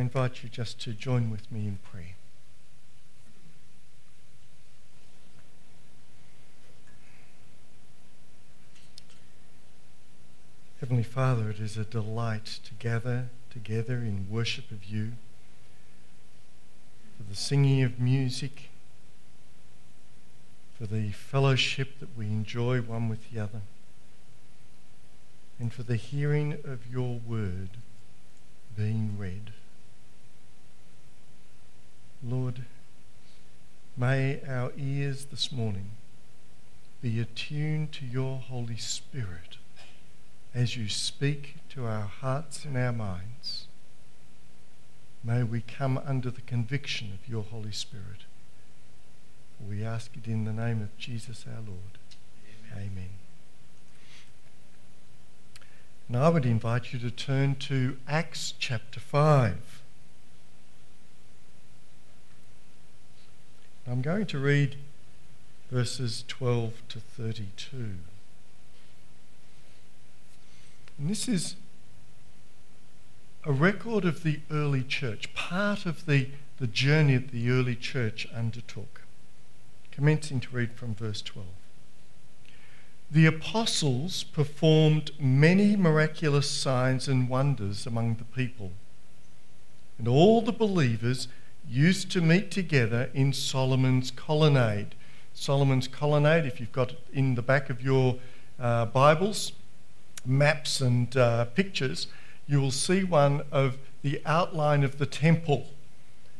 I invite you just to join with me in prayer. Heavenly Father, it is a delight to gather together in worship of you, for the singing of music, for the fellowship that we enjoy one with the other, and for the hearing of your word being read. Lord, may our ears this morning be attuned to your Holy Spirit as you speak to our hearts and our minds. May we come under the conviction of your Holy Spirit. We ask it in the name of Jesus our Lord. Amen. Amen. Now I would invite you to turn to Acts chapter 5. I'm going to read verses 12 to 32. And this is a record of the early church, part of the, the journey that the early church undertook. Commencing to read from verse 12. The apostles performed many miraculous signs and wonders among the people. And all the believers used to meet together in Solomon's colonnade. Solomon's colonnade, if you've got in the back of your uh, Bibles, maps and uh, pictures, you will see one of the outline of the temple.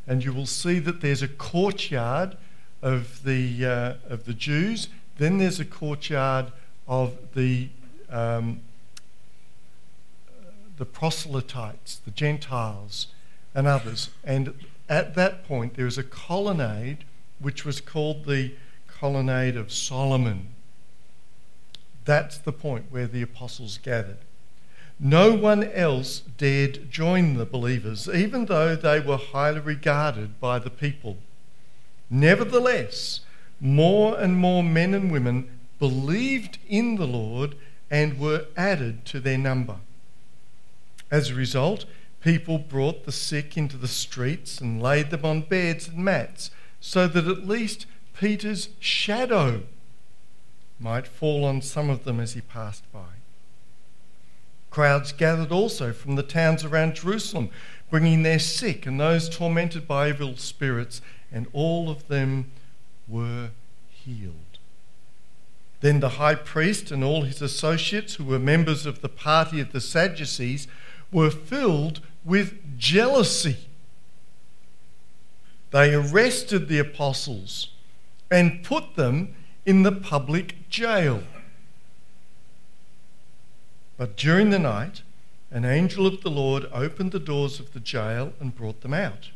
And you will see that there's a courtyard of the, uh, of the Jews, then there's a courtyard of the, um, the proselytes, the Gentiles, and others. And at that point, there was a colonnade which was called the Colonnade of Solomon. That's the point where the apostles gathered. No one else dared join the believers, even though they were highly regarded by the people. Nevertheless, more and more men and women believed in the Lord and were added to their number. As a result, people brought the sick into the streets and laid them on beds and mats, so that at least Peter's shadow might fall on some of them as he passed by. Crowds gathered also from the towns around Jerusalem, bringing their sick and those tormented by evil spirits, and all of them were healed. Then the high priest and all his associates, who were members of the party of the Sadducees, were filled with jealousy. They arrested the apostles and put them in the public jail. But during the night, an angel of the Lord opened the doors of the jail and brought them out.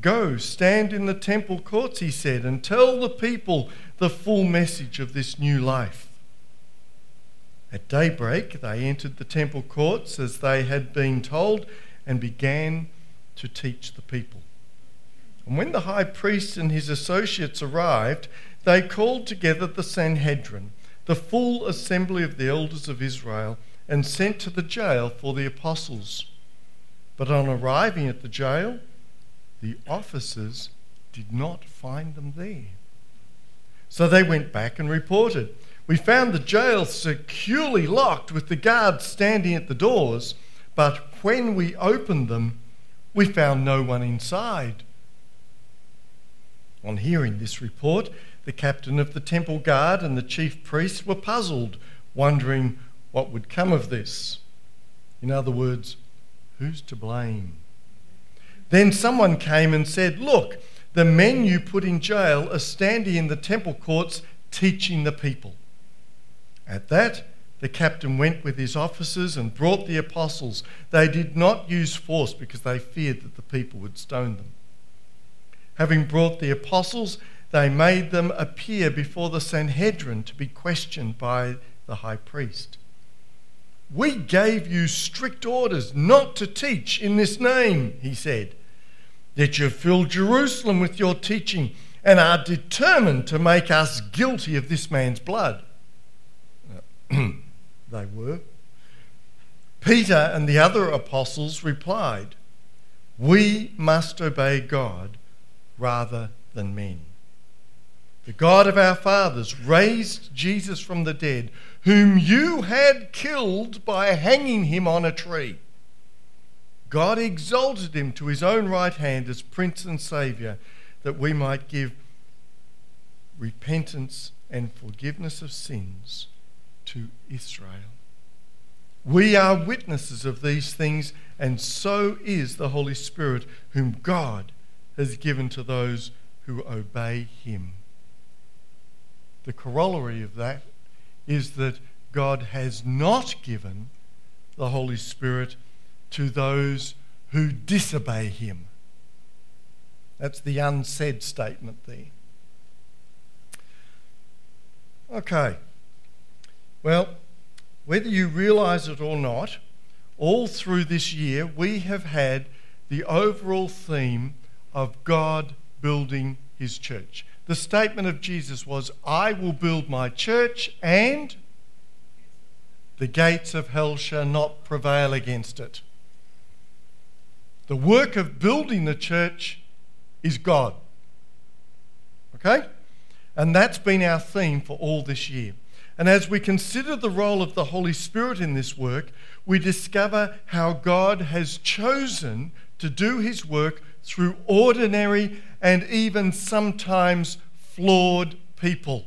Go, stand in the temple courts, he said, and tell the people the full message of this new life. At daybreak, they entered the temple courts as they had been told and began to teach the people. And when the high priest and his associates arrived, they called together the Sanhedrin, the full assembly of the elders of Israel, and sent to the jail for the apostles. But on arriving at the jail, the officers did not find them there. So they went back and reported. We found the jail securely locked with the guards standing at the doors, but when we opened them, we found no one inside. On hearing this report, the captain of the temple guard and the chief priests were puzzled, wondering what would come of this. In other words, who's to blame? Then someone came and said, Look, the men you put in jail are standing in the temple courts teaching the people. At that, the captain went with his officers and brought the apostles. They did not use force because they feared that the people would stone them. Having brought the apostles, they made them appear before the Sanhedrin to be questioned by the high priest. We gave you strict orders not to teach in this name, he said. Yet you filled Jerusalem with your teaching and are determined to make us guilty of this man's blood. they were. Peter and the other apostles replied, We must obey God rather than men. The God of our fathers raised Jesus from the dead, whom you had killed by hanging him on a tree. God exalted him to his own right hand as Prince and Saviour, that we might give repentance and forgiveness of sins to Israel. We are witnesses of these things, and so is the Holy Spirit, whom God has given to those who obey him. The corollary of that is that God has not given the Holy Spirit to those who disobey him. That's the unsaid statement there. Okay. Well, whether you realize it or not, all through this year we have had the overall theme of God building his church. The statement of Jesus was, I will build my church and the gates of hell shall not prevail against it. The work of building the church is God. Okay? And that's been our theme for all this year. And as we consider the role of the Holy Spirit in this work, we discover how God has chosen to do his work through ordinary and even sometimes flawed people.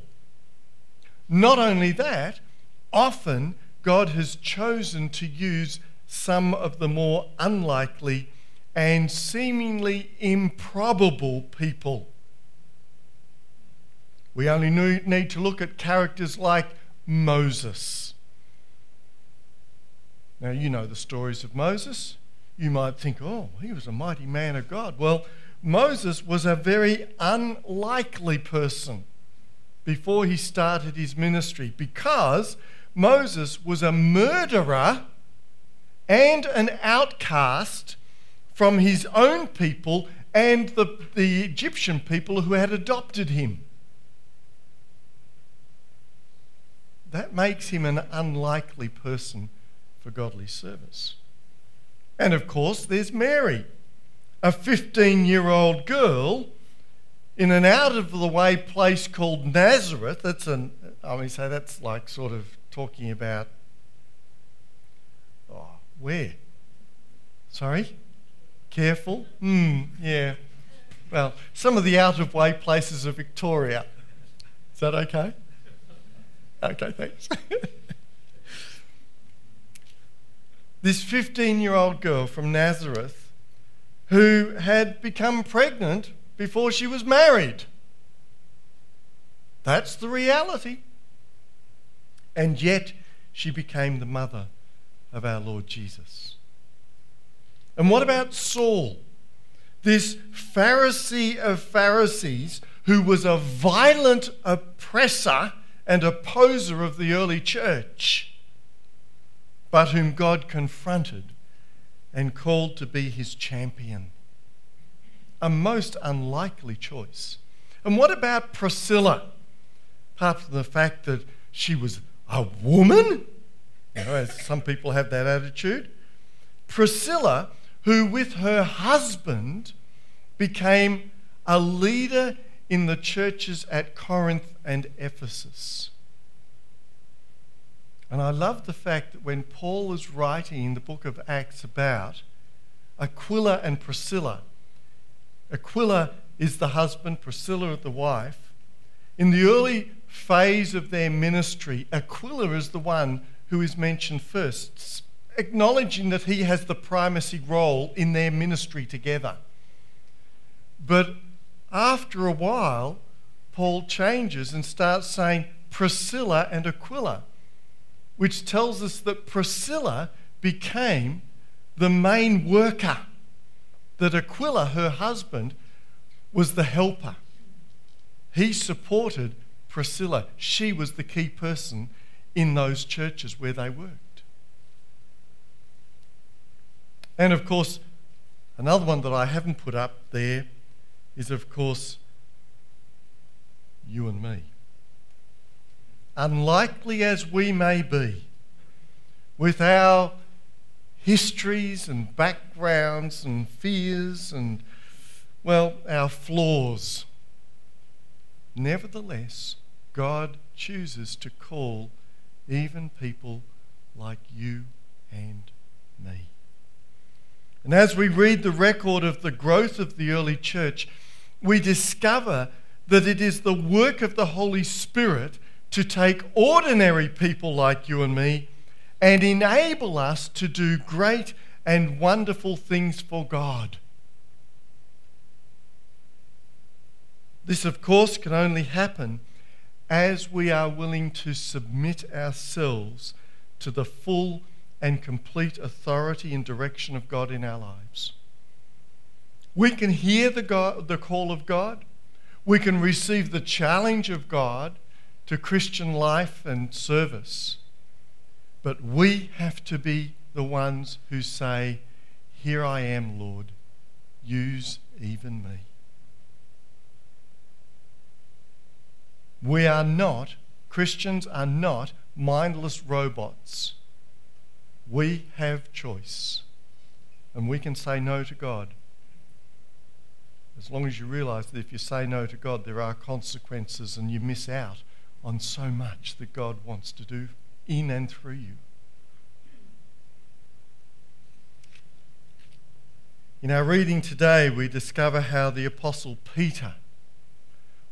Not only that, often God has chosen to use some of the more unlikely and seemingly improbable people. We only need to look at characters like Moses. Now, you know the stories of Moses. You might think, oh, he was a mighty man of God. Well, Moses was a very unlikely person before he started his ministry because Moses was a murderer and an outcast from his own people and the, the Egyptian people who had adopted him. That makes him an unlikely person for godly service. And of course, there's Mary, a 15 year old girl in an out of the way place called Nazareth. That's an, I mean, so that's like sort of talking about, oh, where? Sorry? Careful? Hmm, yeah. Well, some of the out of way places of Victoria. Is that okay? Okay, thanks. this 15 year old girl from Nazareth who had become pregnant before she was married. That's the reality. And yet, she became the mother of our Lord Jesus. And what about Saul? This Pharisee of Pharisees who was a violent oppressor and opposer of the early church, but whom God confronted and called to be his champion. A most unlikely choice. And what about Priscilla? Apart from the fact that she was a woman, you know, as some people have that attitude, Priscilla, who with her husband became a leader in the churches at Corinth and Ephesus. And I love the fact that when Paul is writing in the book of Acts about Aquila and Priscilla, Aquila is the husband, Priscilla the wife. In the early phase of their ministry, Aquila is the one who is mentioned first, acknowledging that he has the primacy role in their ministry together. But after a while, Paul changes and starts saying Priscilla and Aquila, which tells us that Priscilla became the main worker, that Aquila, her husband, was the helper. He supported Priscilla. She was the key person in those churches where they worked. And of course, another one that I haven't put up there is, of course, you and me. Unlikely as we may be, with our histories and backgrounds and fears and, well, our flaws. Nevertheless, God chooses to call even people like you and me. And as we read the record of the growth of the early church, we discover that it is the work of the Holy Spirit to take ordinary people like you and me and enable us to do great and wonderful things for God. This, of course, can only happen as we are willing to submit ourselves to the full and complete authority and direction of God in our lives. We can hear the, God, the call of God. We can receive the challenge of God to Christian life and service. But we have to be the ones who say, Here I am, Lord, use even me. We are not, Christians are not mindless robots. We have choice. And we can say no to God. As long as you realize that if you say no to God, there are consequences and you miss out on so much that God wants to do in and through you. In our reading today, we discover how the Apostle Peter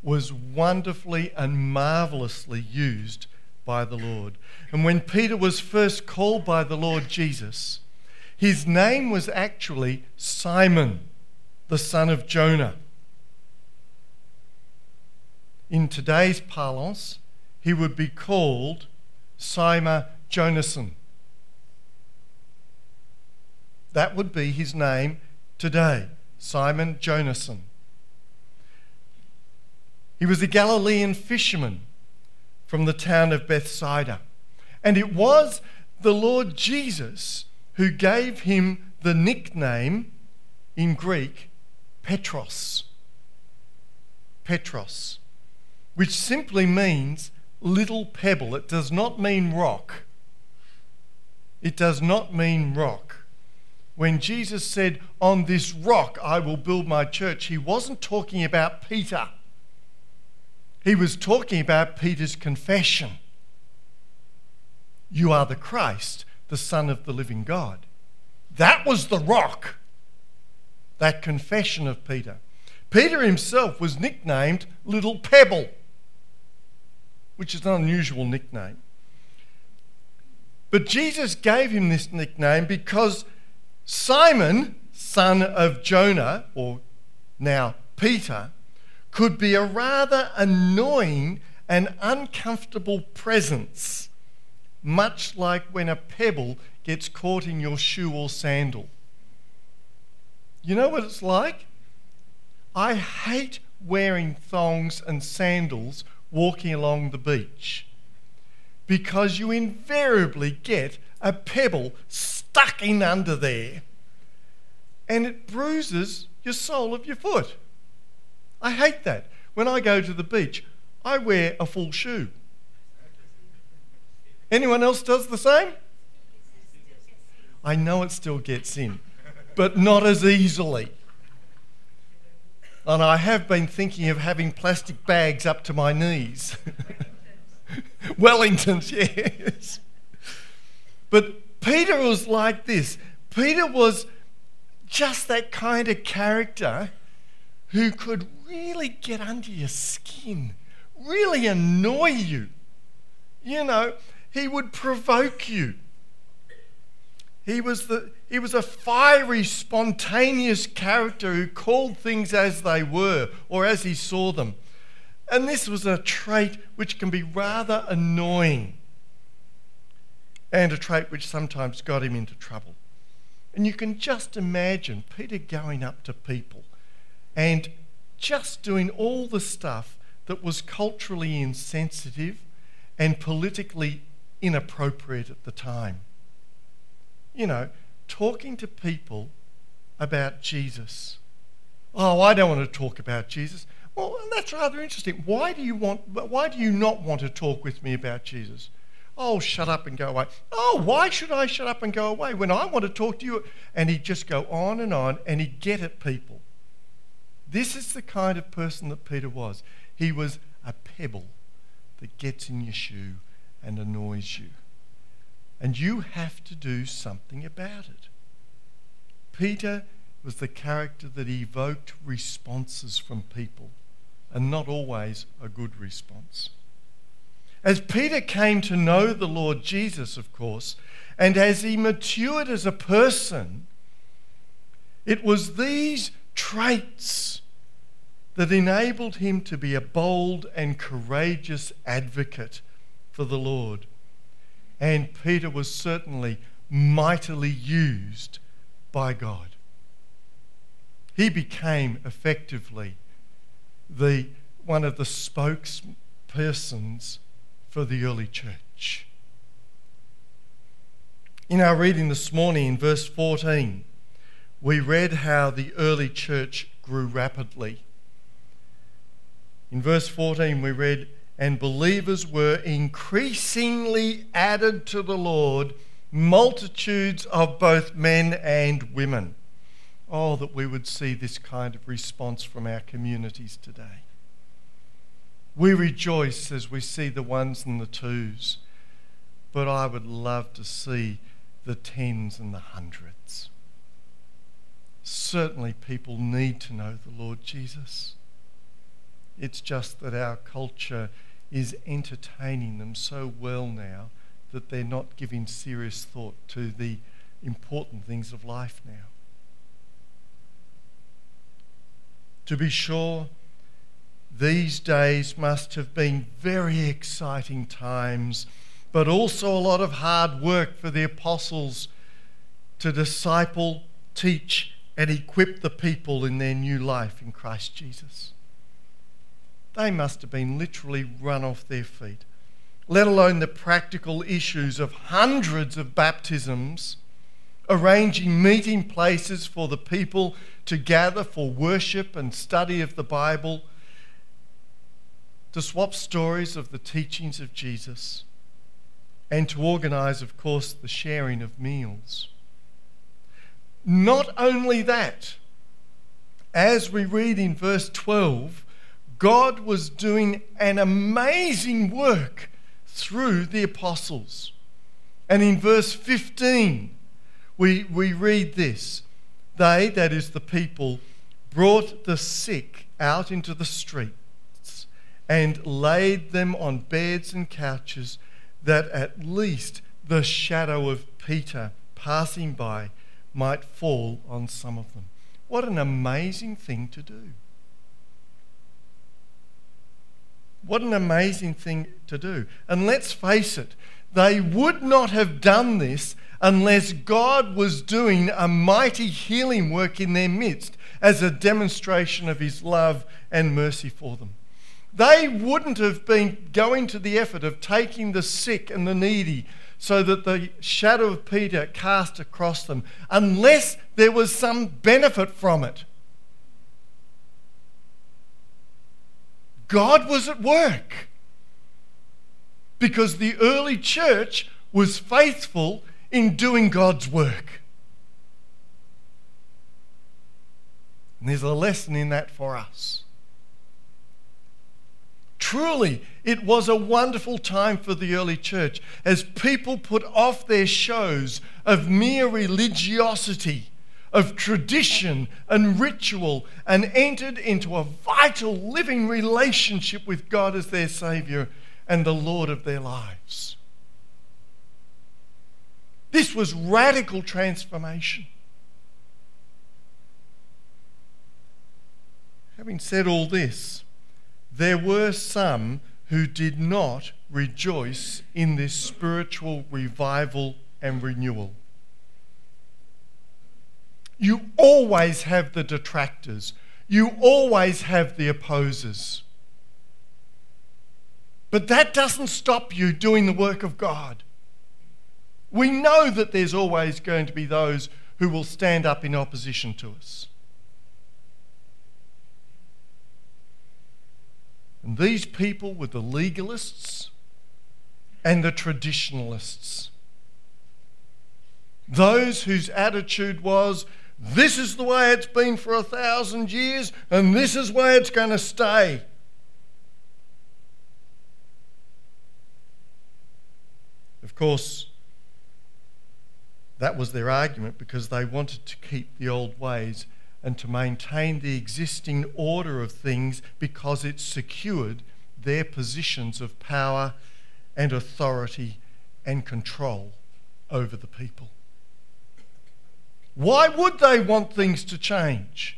was wonderfully and marvelously used by the Lord. And when Peter was first called by the Lord Jesus, his name was actually Simon, the son of Jonah. In today's parlance, he would be called Simon Jonasson. That would be his name today, Simon Jonasson. He was a Galilean fisherman from the town of Bethsaida. And it was the Lord Jesus who gave him the nickname in Greek Petros. Petros, which simply means little pebble. It does not mean rock. It does not mean rock. When Jesus said, On this rock I will build my church, he wasn't talking about Peter. He was talking about Peter's confession You are the Christ, the Son of the living God. That was the rock, that confession of Peter. Peter himself was nicknamed Little Pebble, which is an unusual nickname. But Jesus gave him this nickname because Simon, son of Jonah, or now Peter, could be a rather annoying and uncomfortable presence, much like when a pebble gets caught in your shoe or sandal. You know what it's like? I hate wearing thongs and sandals walking along the beach because you invariably get a pebble stuck in under there and it bruises your sole of your foot. I hate that. When I go to the beach, I wear a full shoe. Anyone else does the same? I know it still gets in, but not as easily. And I have been thinking of having plastic bags up to my knees. Wellingtons, yes. But Peter was like this. Peter was just that kind of character who could really get under your skin, really annoy you. You know, he would provoke you. He was, the, he was a fiery, spontaneous character who called things as they were or as he saw them. And this was a trait which can be rather annoying and a trait which sometimes got him into trouble. And you can just imagine Peter going up to people and just doing all the stuff that was culturally insensitive and politically inappropriate at the time. You know, talking to people about Jesus. Oh, I don't want to talk about Jesus. Well, that's rather interesting. Why do you want why do you not want to talk with me about Jesus? Oh, shut up and go away. Oh, why should I shut up and go away when I want to talk to you? And he'd just go on and on and he'd get at people. This is the kind of person that Peter was. He was a pebble that gets in your shoe and annoys you. And you have to do something about it. Peter was the character that evoked responses from people, and not always a good response. As Peter came to know the Lord Jesus, of course, and as he matured as a person, it was these traits that enabled him to be a bold and courageous advocate for the Lord. And Peter was certainly mightily used by God. He became effectively the, one of the spokespersons for the early church. In our reading this morning in verse 14, we read how the early church grew rapidly. In verse 14, we read, And believers were increasingly added to the Lord, multitudes of both men and women. Oh, that we would see this kind of response from our communities today. We rejoice as we see the ones and the twos, but I would love to see the tens and the hundreds. Certainly, people need to know the Lord Jesus. It's just that our culture is entertaining them so well now that they're not giving serious thought to the important things of life now. To be sure, these days must have been very exciting times, but also a lot of hard work for the apostles to disciple, teach, and equip the people in their new life in Christ Jesus they must have been literally run off their feet, let alone the practical issues of hundreds of baptisms, arranging meeting places for the people to gather for worship and study of the Bible, to swap stories of the teachings of Jesus, and to organize, of course, the sharing of meals. Not only that, as we read in verse 12, God was doing an amazing work through the apostles. And in verse 15, we, we read this They, that is the people, brought the sick out into the streets and laid them on beds and couches, that at least the shadow of Peter passing by might fall on some of them. What an amazing thing to do! What an amazing thing to do. And let's face it, they would not have done this unless God was doing a mighty healing work in their midst as a demonstration of his love and mercy for them. They wouldn't have been going to the effort of taking the sick and the needy so that the shadow of Peter cast across them unless there was some benefit from it. God was at work because the early church was faithful in doing God's work. And there's a lesson in that for us. Truly, it was a wonderful time for the early church as people put off their shows of mere religiosity of tradition and ritual and entered into a vital living relationship with God as their Saviour and the Lord of their lives. This was radical transformation. Having said all this, there were some who did not rejoice in this spiritual revival and renewal. You always have the detractors, you always have the opposers. But that doesn't stop you doing the work of God. We know that there's always going to be those who will stand up in opposition to us. And these people were the legalists and the traditionalists. Those whose attitude was, this is the way it's been for a thousand years, and this is where it's going to stay. Of course, that was their argument because they wanted to keep the old ways and to maintain the existing order of things because it secured their positions of power and authority and control over the people. Why would they want things to change?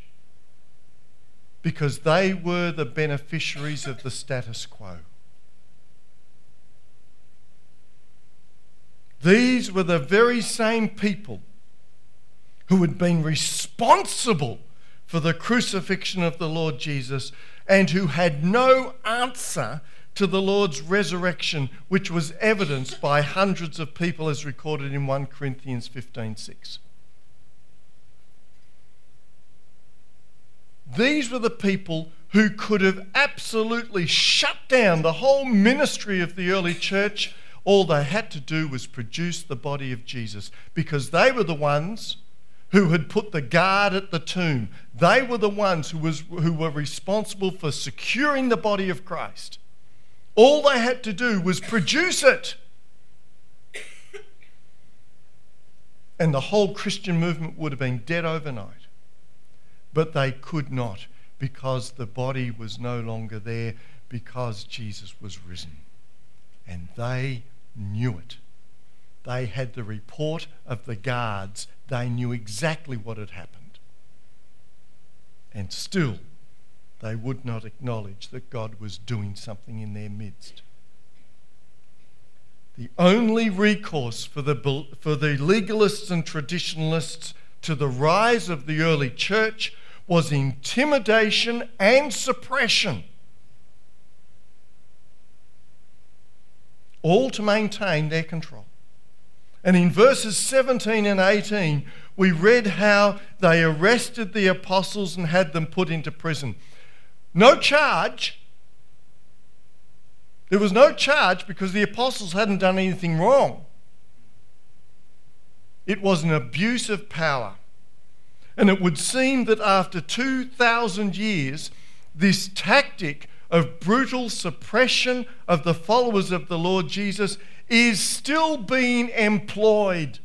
Because they were the beneficiaries of the status quo. These were the very same people who had been responsible for the crucifixion of the Lord Jesus and who had no answer to the Lord's resurrection, which was evidenced by hundreds of people as recorded in 1 Corinthians 15:6. These were the people who could have absolutely shut down the whole ministry of the early church all they had to do was produce the body of Jesus because they were the ones who had put the guard at the tomb. They were the ones who, was, who were responsible for securing the body of Christ. All they had to do was produce it. And the whole Christian movement would have been dead overnight. But they could not because the body was no longer there because Jesus was risen. And they knew it. They had the report of the guards. They knew exactly what had happened. And still, they would not acknowledge that God was doing something in their midst. The only recourse for the, for the legalists and traditionalists to the rise of the early church was intimidation and suppression. all to maintain their control. And in verses 17 and 18, we read how they arrested the apostles and had them put into prison. No charge. There was no charge because the apostles hadn't done anything wrong. It was an abuse of power. And it would seem that after 2,000 years, this tactic of brutal suppression of the followers of the Lord Jesus is still being employed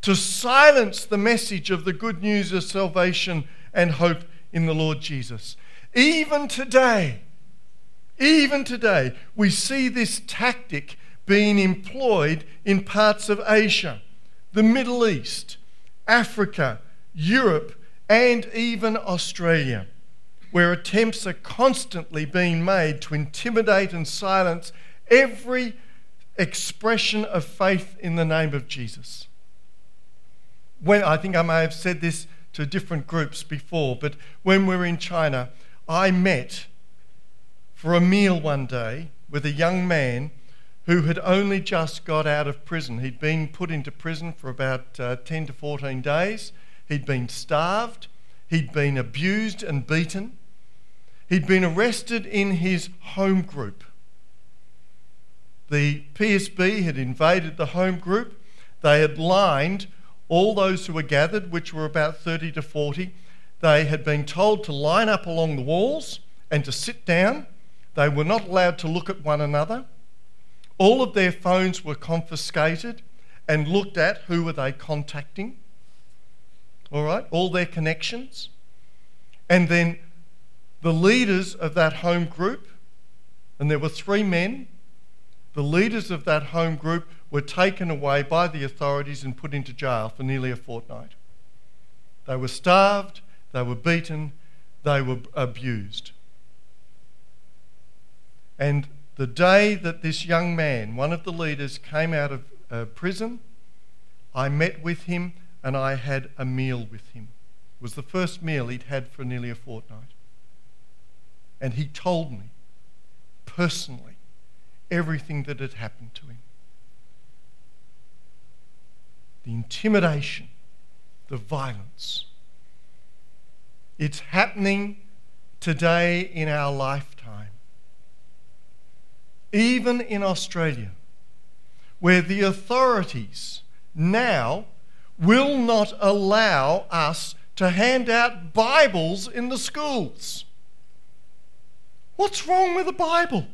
to silence the message of the good news of salvation and hope in the Lord Jesus. Even today, even today, we see this tactic being employed in parts of Asia, the Middle East, Africa, Europe, and even Australia where attempts are constantly being made to intimidate and silence every expression of faith in the name of Jesus. When I think I may have said this to different groups before, but when we were in China, I met for a meal one day with a young man who had only just got out of prison. He'd been put into prison for about uh, 10 to 14 days. He'd been starved, he'd been abused and beaten. He'd been arrested in his home group. The PSB had invaded the home group. They had lined all those who were gathered, which were about 30 to 40. They had been told to line up along the walls and to sit down. They were not allowed to look at one another. All of their phones were confiscated and looked at who were they contacting. All right, all their connections. And then the leaders of that home group, and there were three men, the leaders of that home group were taken away by the authorities and put into jail for nearly a fortnight. They were starved, they were beaten, they were abused. And the day that this young man, one of the leaders, came out of uh, prison, I met with him and I had a meal with him. It was the first meal he'd had for nearly a fortnight. And he told me personally everything that had happened to him the intimidation, the violence. It's happening today in our lifetime. even in Australia, where the authorities now will not allow us to hand out Bibles in the schools. What's wrong with the Bible?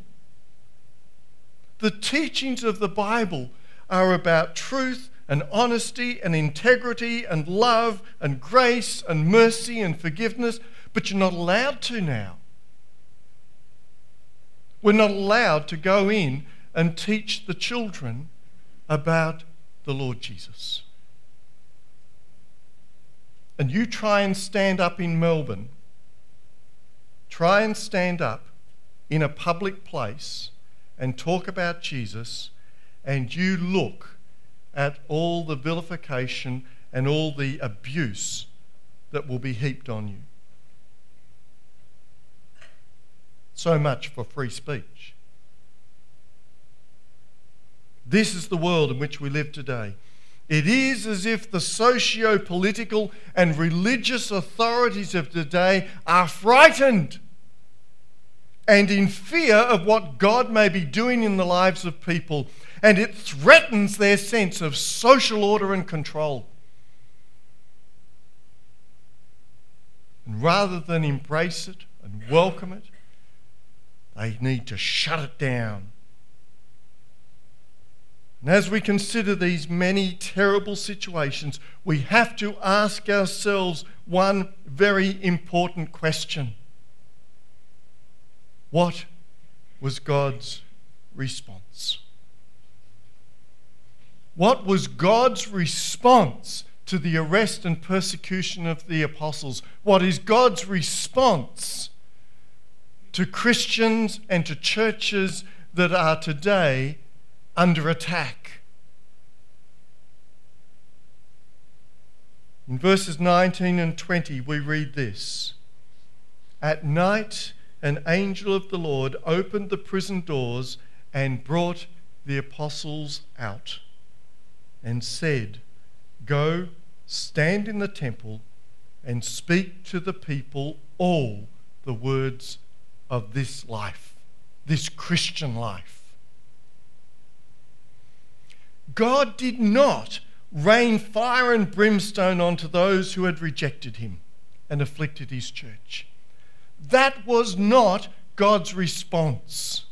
The teachings of the Bible are about truth and honesty and integrity and love and grace and mercy and forgiveness, but you're not allowed to now. We're not allowed to go in and teach the children about the Lord Jesus. And you try and stand up in Melbourne, try and stand up in a public place and talk about Jesus, and you look at all the vilification and all the abuse that will be heaped on you. So much for free speech. This is the world in which we live today. It is as if the socio political and religious authorities of today are frightened and in fear of what God may be doing in the lives of people, and it threatens their sense of social order and control. And rather than embrace it and welcome it, they need to shut it down. And as we consider these many terrible situations, we have to ask ourselves one very important question What was God's response? What was God's response to the arrest and persecution of the apostles? What is God's response to Christians and to churches that are today under attack. In verses 19 and 20, we read this At night, an angel of the Lord opened the prison doors and brought the apostles out and said, Go, stand in the temple, and speak to the people all the words of this life, this Christian life. God did not rain fire and brimstone onto those who had rejected him and afflicted his church. That was not God's response.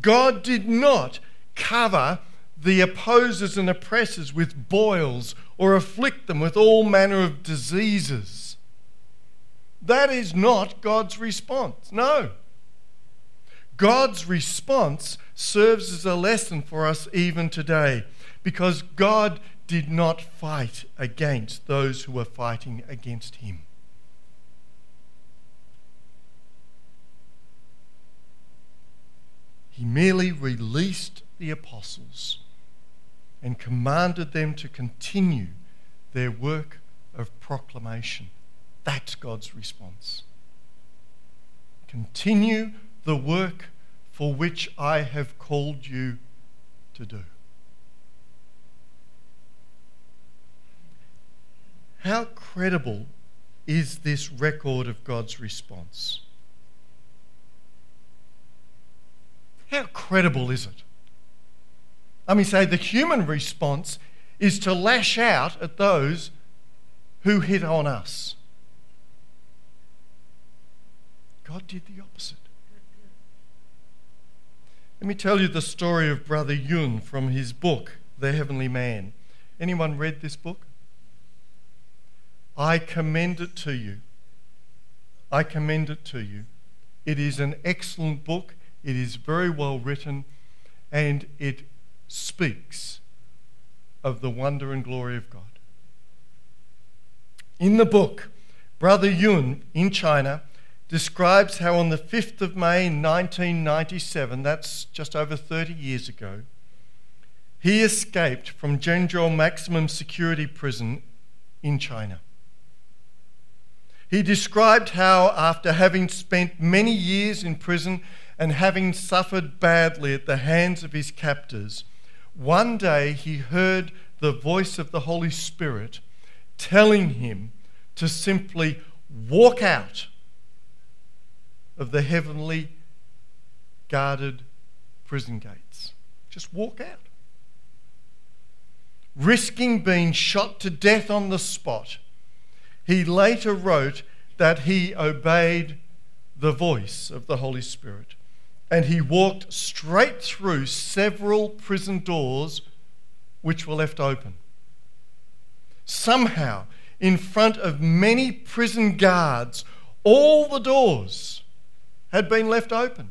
God did not cover the opposers and oppressors with boils or afflict them with all manner of diseases. That is not God's response. No. God's response serves as a lesson for us even today because God did not fight against those who were fighting against him. He merely released the apostles and commanded them to continue their work of proclamation. That's God's response. Continue the work for which I have called you to do. How credible is this record of God's response? How credible is it? Let me say the human response is to lash out at those who hit on us. God did the opposite. Let me tell you the story of Brother Yun from his book, The Heavenly Man. Anyone read this book? I commend it to you. I commend it to you. It is an excellent book. It is very well written and it speaks of the wonder and glory of God. In the book, Brother Yun in China describes how on the 5th of May 1997, that's just over 30 years ago, he escaped from Zhengzhou maximum security prison in China. He described how, after having spent many years in prison and having suffered badly at the hands of his captors, one day he heard the voice of the Holy Spirit telling him to simply walk out of the heavenly guarded prison gates. Just walk out. Risking being shot to death on the spot, he later wrote that he obeyed the voice of the Holy Spirit and he walked straight through several prison doors which were left open. Somehow, in front of many prison guards, all the doors had been left open.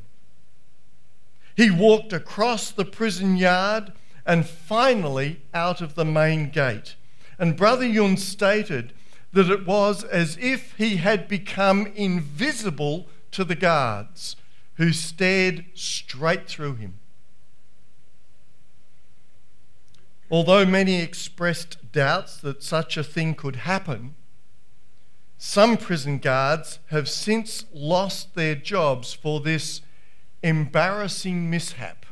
He walked across the prison yard and finally out of the main gate. And Brother Yun stated that it was as if he had become invisible to the guards who stared straight through him. Although many expressed doubts that such a thing could happen, some prison guards have since lost their jobs for this embarrassing mishap.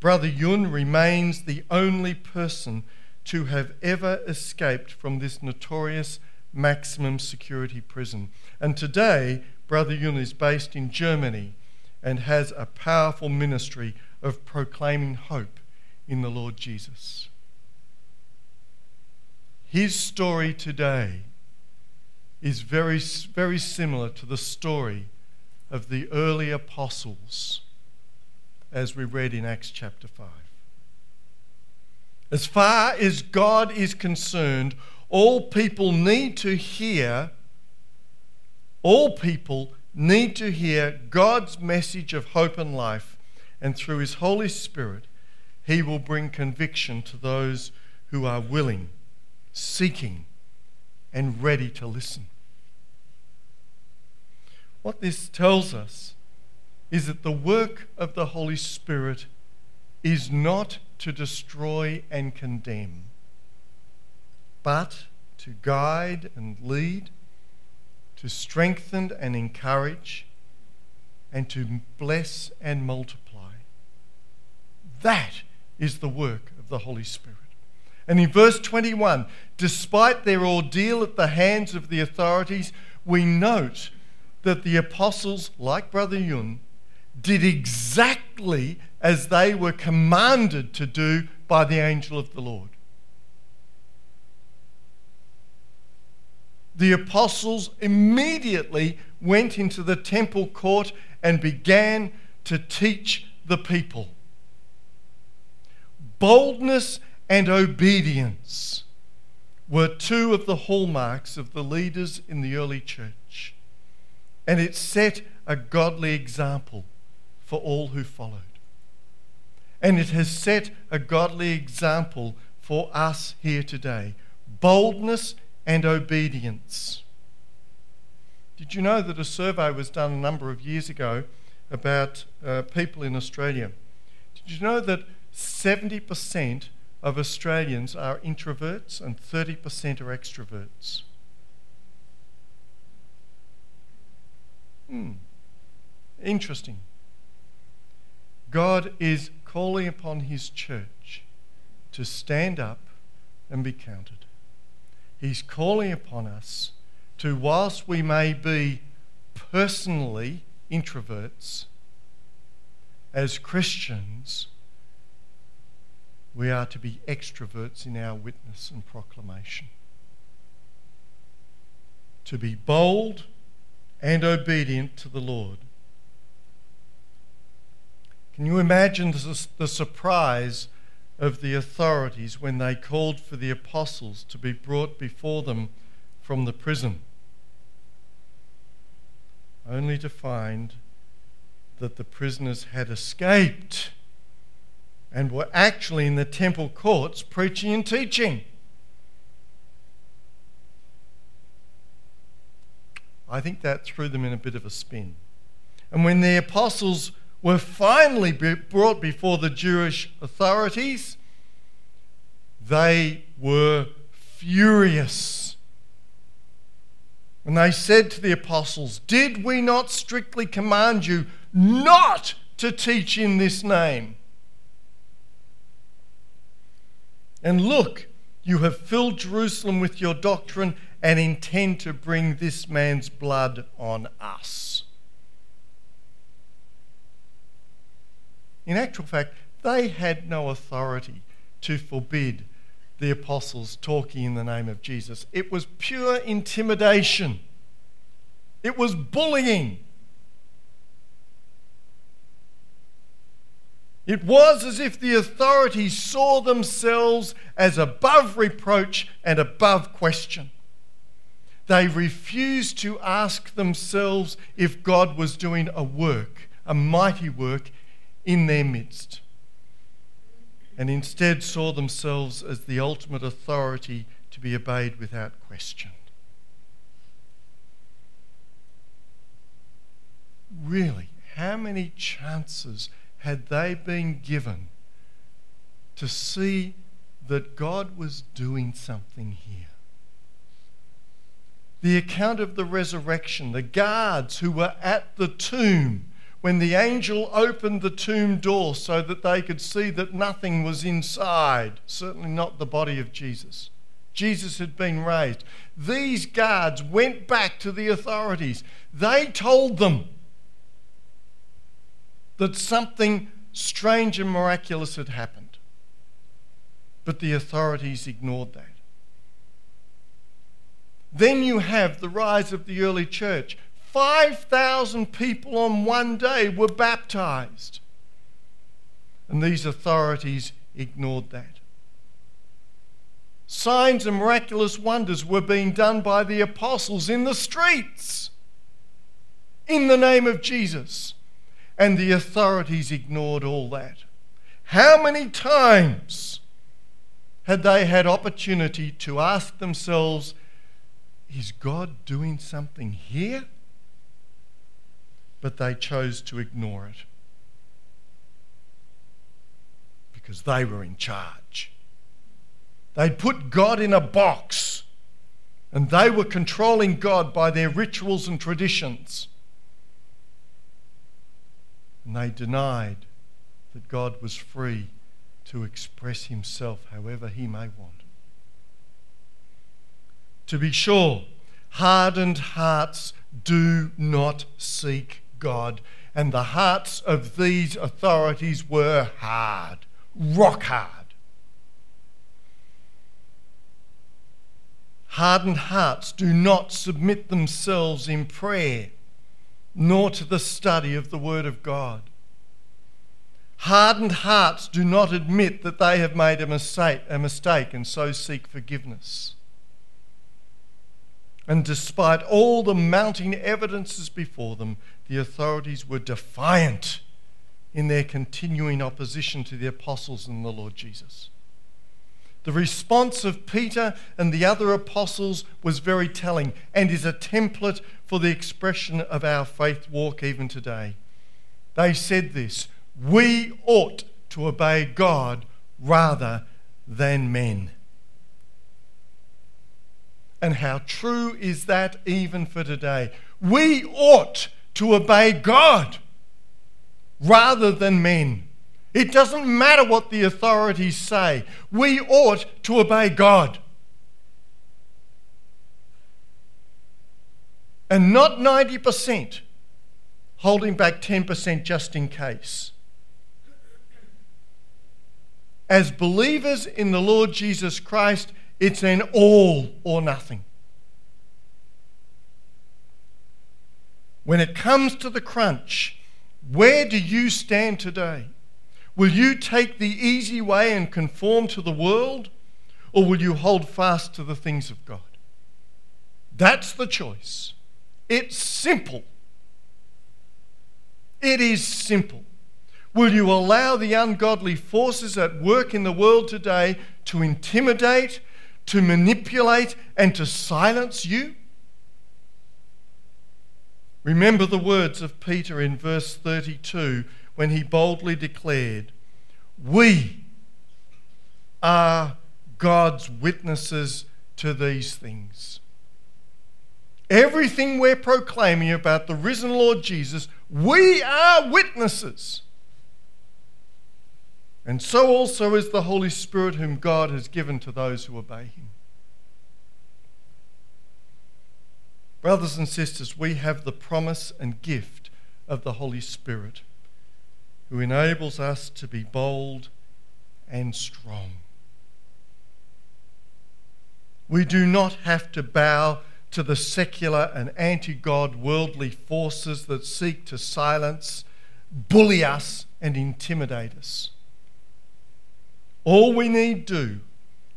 Brother Yun remains the only person to have ever escaped from this notorious maximum security prison. And today, Brother Yun is based in Germany and has a powerful ministry of proclaiming hope in the Lord Jesus. His story today is very, very similar to the story of the early apostles as we read in Acts chapter 5. As far as God is concerned, all people need to hear, all people need to hear God's message of hope and life, and through His Holy Spirit, He will bring conviction to those who are willing, seeking, and ready to listen. What this tells us is that the work of the Holy Spirit is not to destroy and condemn but to guide and lead, to strengthen and encourage, and to bless and multiply. That is the work of the Holy Spirit. And in verse 21, despite their ordeal at the hands of the authorities, we note that the apostles, like Brother Yun, did exactly as they were commanded to do by the angel of the Lord. the apostles immediately went into the temple court and began to teach the people. Boldness and obedience were two of the hallmarks of the leaders in the early church, and it set a godly example for all who followed. And it has set a godly example for us here today. Boldness and obedience. Did you know that a survey was done a number of years ago about uh, people in Australia? Did you know that 70% of Australians are introverts and 30% are extroverts? Hmm. Interesting. God is calling upon His church to stand up and be counted. He's calling upon us to, whilst we may be personally introverts, as Christians, we are to be extroverts in our witness and proclamation. To be bold and obedient to the Lord. Can you imagine the, surprise of the authorities when they called for the apostles to be brought before them from the prison, only to find that the prisoners had escaped and were actually in the temple courts preaching and teaching. I think that threw them in a bit of a spin. And when the apostles were finally brought before the Jewish authorities, they were furious. And they said to the apostles, Did we not strictly command you not to teach in this name? And look, you have filled Jerusalem with your doctrine and intend to bring this man's blood on us. In actual fact, they had no authority to forbid the apostles talking in the name of Jesus. It was pure intimidation, it was bullying. It was as if the authorities saw themselves as above reproach and above question. They refused to ask themselves if God was doing a work, a mighty work, in their midst, and instead saw themselves as the ultimate authority to be obeyed without question. Really, how many chances had they been given to see that God was doing something here? The account of the resurrection, the guards who were at the tomb when the angel opened the tomb door so that they could see that nothing was inside, certainly not the body of Jesus. Jesus had been raised. These guards went back to the authorities. They told them that something strange and miraculous had happened. But the authorities ignored that. Then you have the rise of the early church. 5,000 people on one day were baptized. And these authorities ignored that. Signs and miraculous wonders were being done by the apostles in the streets in the name of Jesus and the authorities ignored all that. How many times had they had opportunity to ask themselves, Is God doing something here? But they chose to ignore it because they were in charge. They'd put God in a box and they were controlling God by their rituals and traditions. And they denied that God was free to express himself however he may want. To be sure, hardened hearts do not seek God, and the hearts of these authorities were hard, rock hard. Hardened hearts do not submit themselves in prayer nor to the study of the Word of God. Hardened hearts do not admit that they have made a mistake, a mistake and so seek forgiveness. And despite all the mounting evidences before them, the authorities were defiant in their continuing opposition to the apostles and the Lord Jesus. The response of Peter and the other apostles was very telling and is a template for the expression of our faith walk even today. They said this We ought to obey God rather than men. And how true is that even for today? We ought to obey God rather than men. It doesn't matter what the authorities say. We ought to obey God. And not 90%, holding back 10% just in case. As believers in the Lord Jesus Christ, it's an all or nothing. When it comes to the crunch, where do you stand today? Will you take the easy way and conform to the world, or will you hold fast to the things of God? That's the choice. It's simple. It is simple. Will you allow the ungodly forces at work in the world today to intimidate, to manipulate, and to silence you? Remember the words of Peter in verse 32 when he boldly declared, We are God's witnesses to these things. Everything we're proclaiming about the risen Lord Jesus, we are witnesses. And so also is the Holy Spirit, whom God has given to those who obey him. Brothers and sisters, we have the promise and gift of the Holy Spirit who enables us to be bold and strong. We do not have to bow to the secular and anti God worldly forces that seek to silence, bully us, and intimidate us. All we need do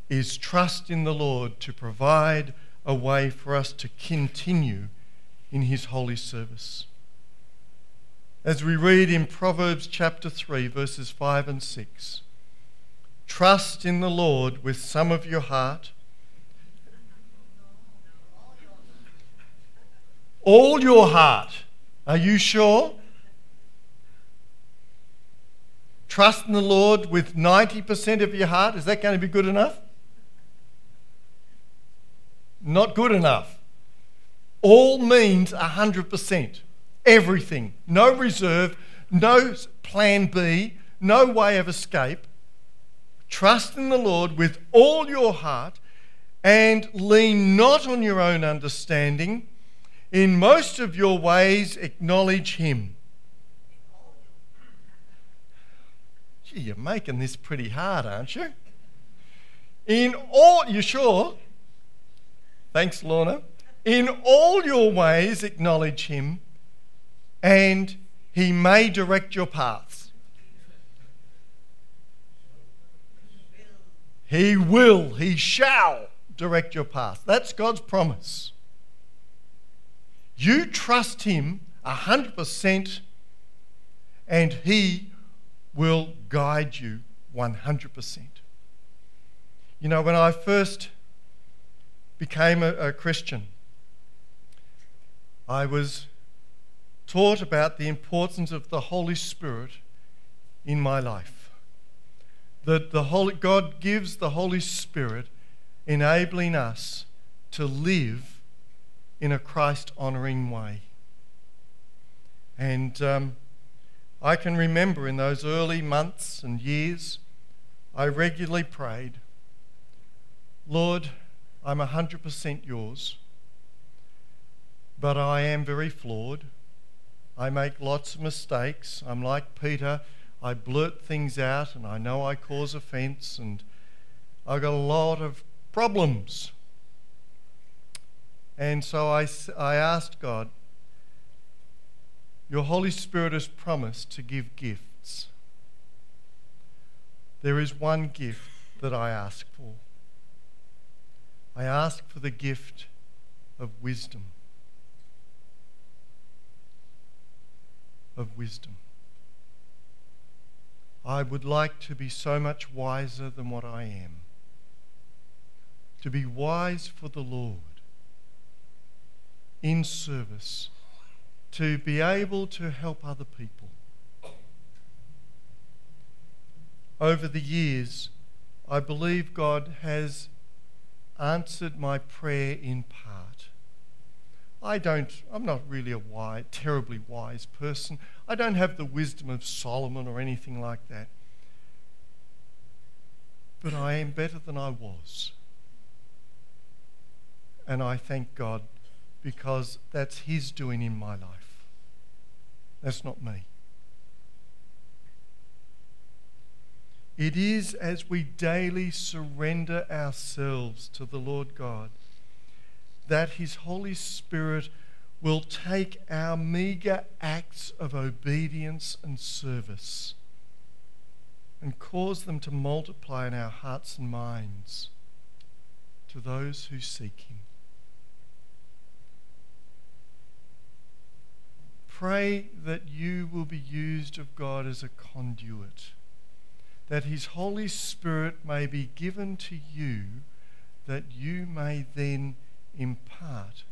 is trust in the Lord to provide a way for us to continue in His holy service. As we read in Proverbs chapter 3, verses 5 and 6 Trust in the Lord with some of your heart all your heart. Are you sure? Trust in the Lord with 90% of your heart. Is that going to be good enough? Not good enough. All means 100%. Everything. No reserve, no plan B, no way of escape. Trust in the Lord with all your heart and lean not on your own understanding in most of your ways, acknowledge Him. Gee, you're making this pretty hard, aren't you? In all, you sure? Thanks, Lorna. In all your ways, acknowledge Him, and He may direct your paths. He will, He shall direct your path. That's God's promise. You trust Him 100%, and He will guide you 100%. You know, when I first became a, a Christian, I was taught about the importance of the Holy Spirit in my life. That the Holy, God gives the Holy Spirit, enabling us to live in a Christ honouring way. And um, I can remember in those early months and years, I regularly prayed, Lord, I'm 100% yours, but I am very flawed. I make lots of mistakes. I'm like Peter. I blurt things out and I know I cause offence and I've got a lot of problems. And so I, I asked God, Your Holy Spirit has promised to give gifts. There is one gift that I ask for. I ask for the gift of wisdom. Of wisdom. I would like to be so much wiser than what I am. To be wise for the Lord in service to be able to help other people. Over the years, I believe God has answered my prayer in part. I don't, I'm not really a wise, terribly wise person. I don't have the wisdom of Solomon or anything like that. But I am better than I was. And I thank God because that's His doing in my life. That's not me. It is as we daily surrender ourselves to the Lord God that His Holy Spirit will take our meagre acts of obedience and service and cause them to multiply in our hearts and minds to those who seek Him. Pray that you will be used of God as a conduit, that His Holy Spirit may be given to you, that you may then impart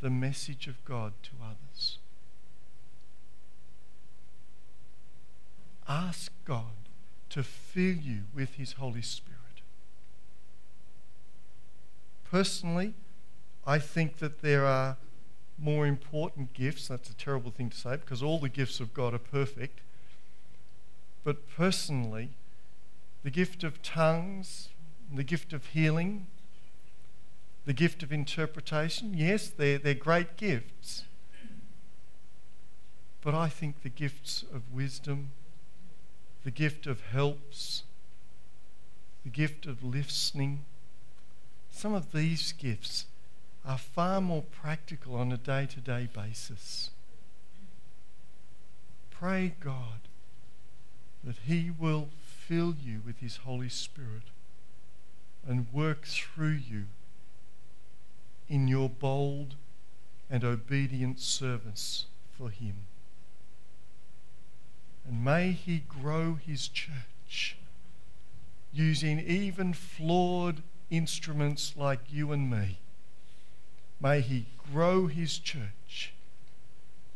the message of God to others. Ask God to fill you with His Holy Spirit. Personally, I think that there are more important gifts. That's a terrible thing to say because all the gifts of God are perfect. But personally, the gift of tongues, the gift of healing, the gift of interpretation, yes, they're, they're great gifts. But I think the gifts of wisdom the gift of helps, the gift of listening. Some of these gifts are far more practical on a day to day basis. Pray God that He will fill you with His Holy Spirit and work through you in your bold and obedient service for Him. And may He grow His church using even flawed instruments like you and me. May He grow His church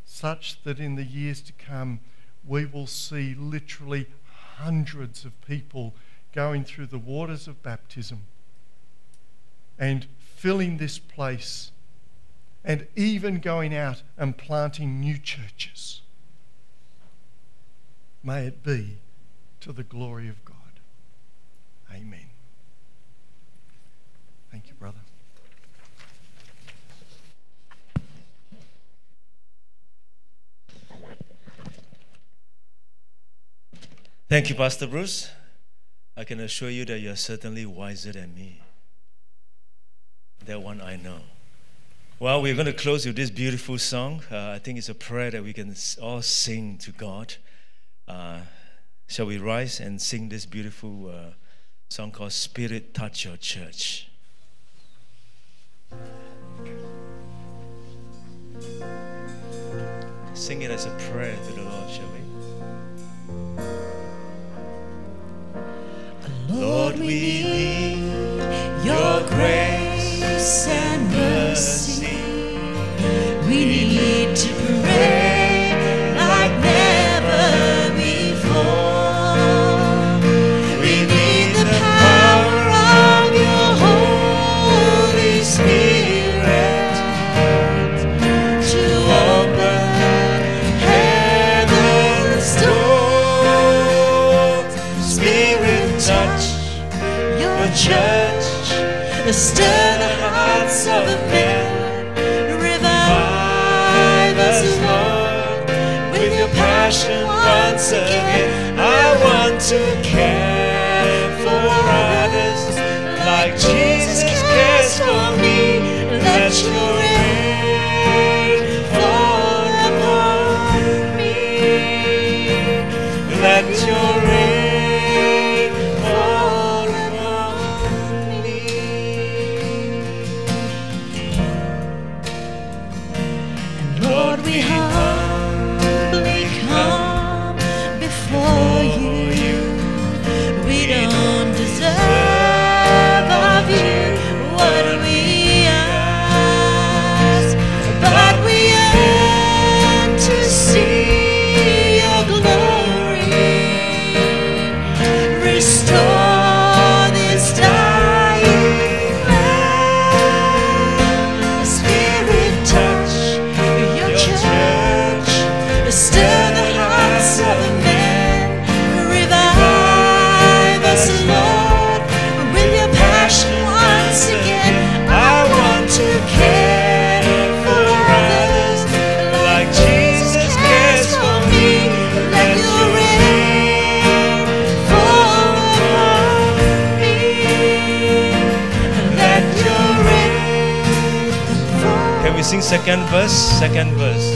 such that in the years to come we will see literally hundreds of people going through the waters of baptism and filling this place and even going out and planting new churches. May it be to the glory of God. Amen. Thank you, brother. Thank you, Pastor Bruce. I can assure you that you're certainly wiser than me. That one I know. Well, we're going to close with this beautiful song. Uh, I think it's a prayer that we can all sing to God. Uh, shall we rise and sing this beautiful uh, song called Spirit Touch Your Church? Sing it as a prayer to the Lord, shall we? Lord, we need your grace and mercy. We need to pray like never before. We need the power of your Holy Spirit to open heaven's door. Spirit, touch your church. Stir to care second verse?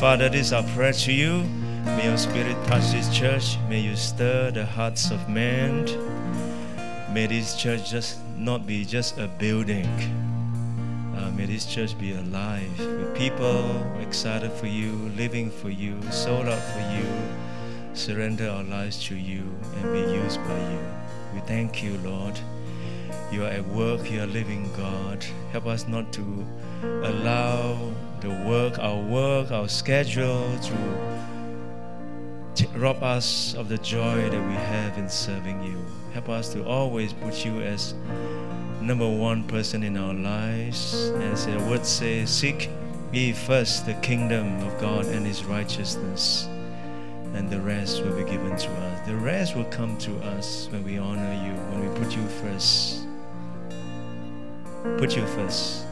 Father, this is our prayer to you. May your spirit touch this church. May you stir the hearts of men. May this church just not be just a building. Uh, may this church be alive with people excited for you, living for you, sold out for you, surrender our lives to you, and be used by you. We thank you, Lord. You are at work, you are living God. Help us not to allow the work, our work, our schedule to rob us of the joy that we have in serving you. Help us to always put you as number one person in our lives. As the word says, seek ye first the kingdom of God and his righteousness, and the rest will be given to us. The rest will come to us when we honor you, when we put you first. Put you first.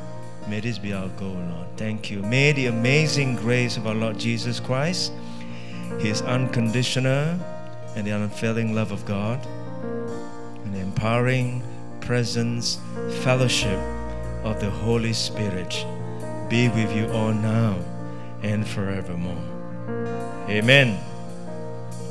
May this be our goal, Lord. Thank you. May the amazing grace of our Lord Jesus Christ, His unconditional and the unfailing love of God, and the empowering presence, fellowship of the Holy Spirit be with you all now and forevermore. Amen.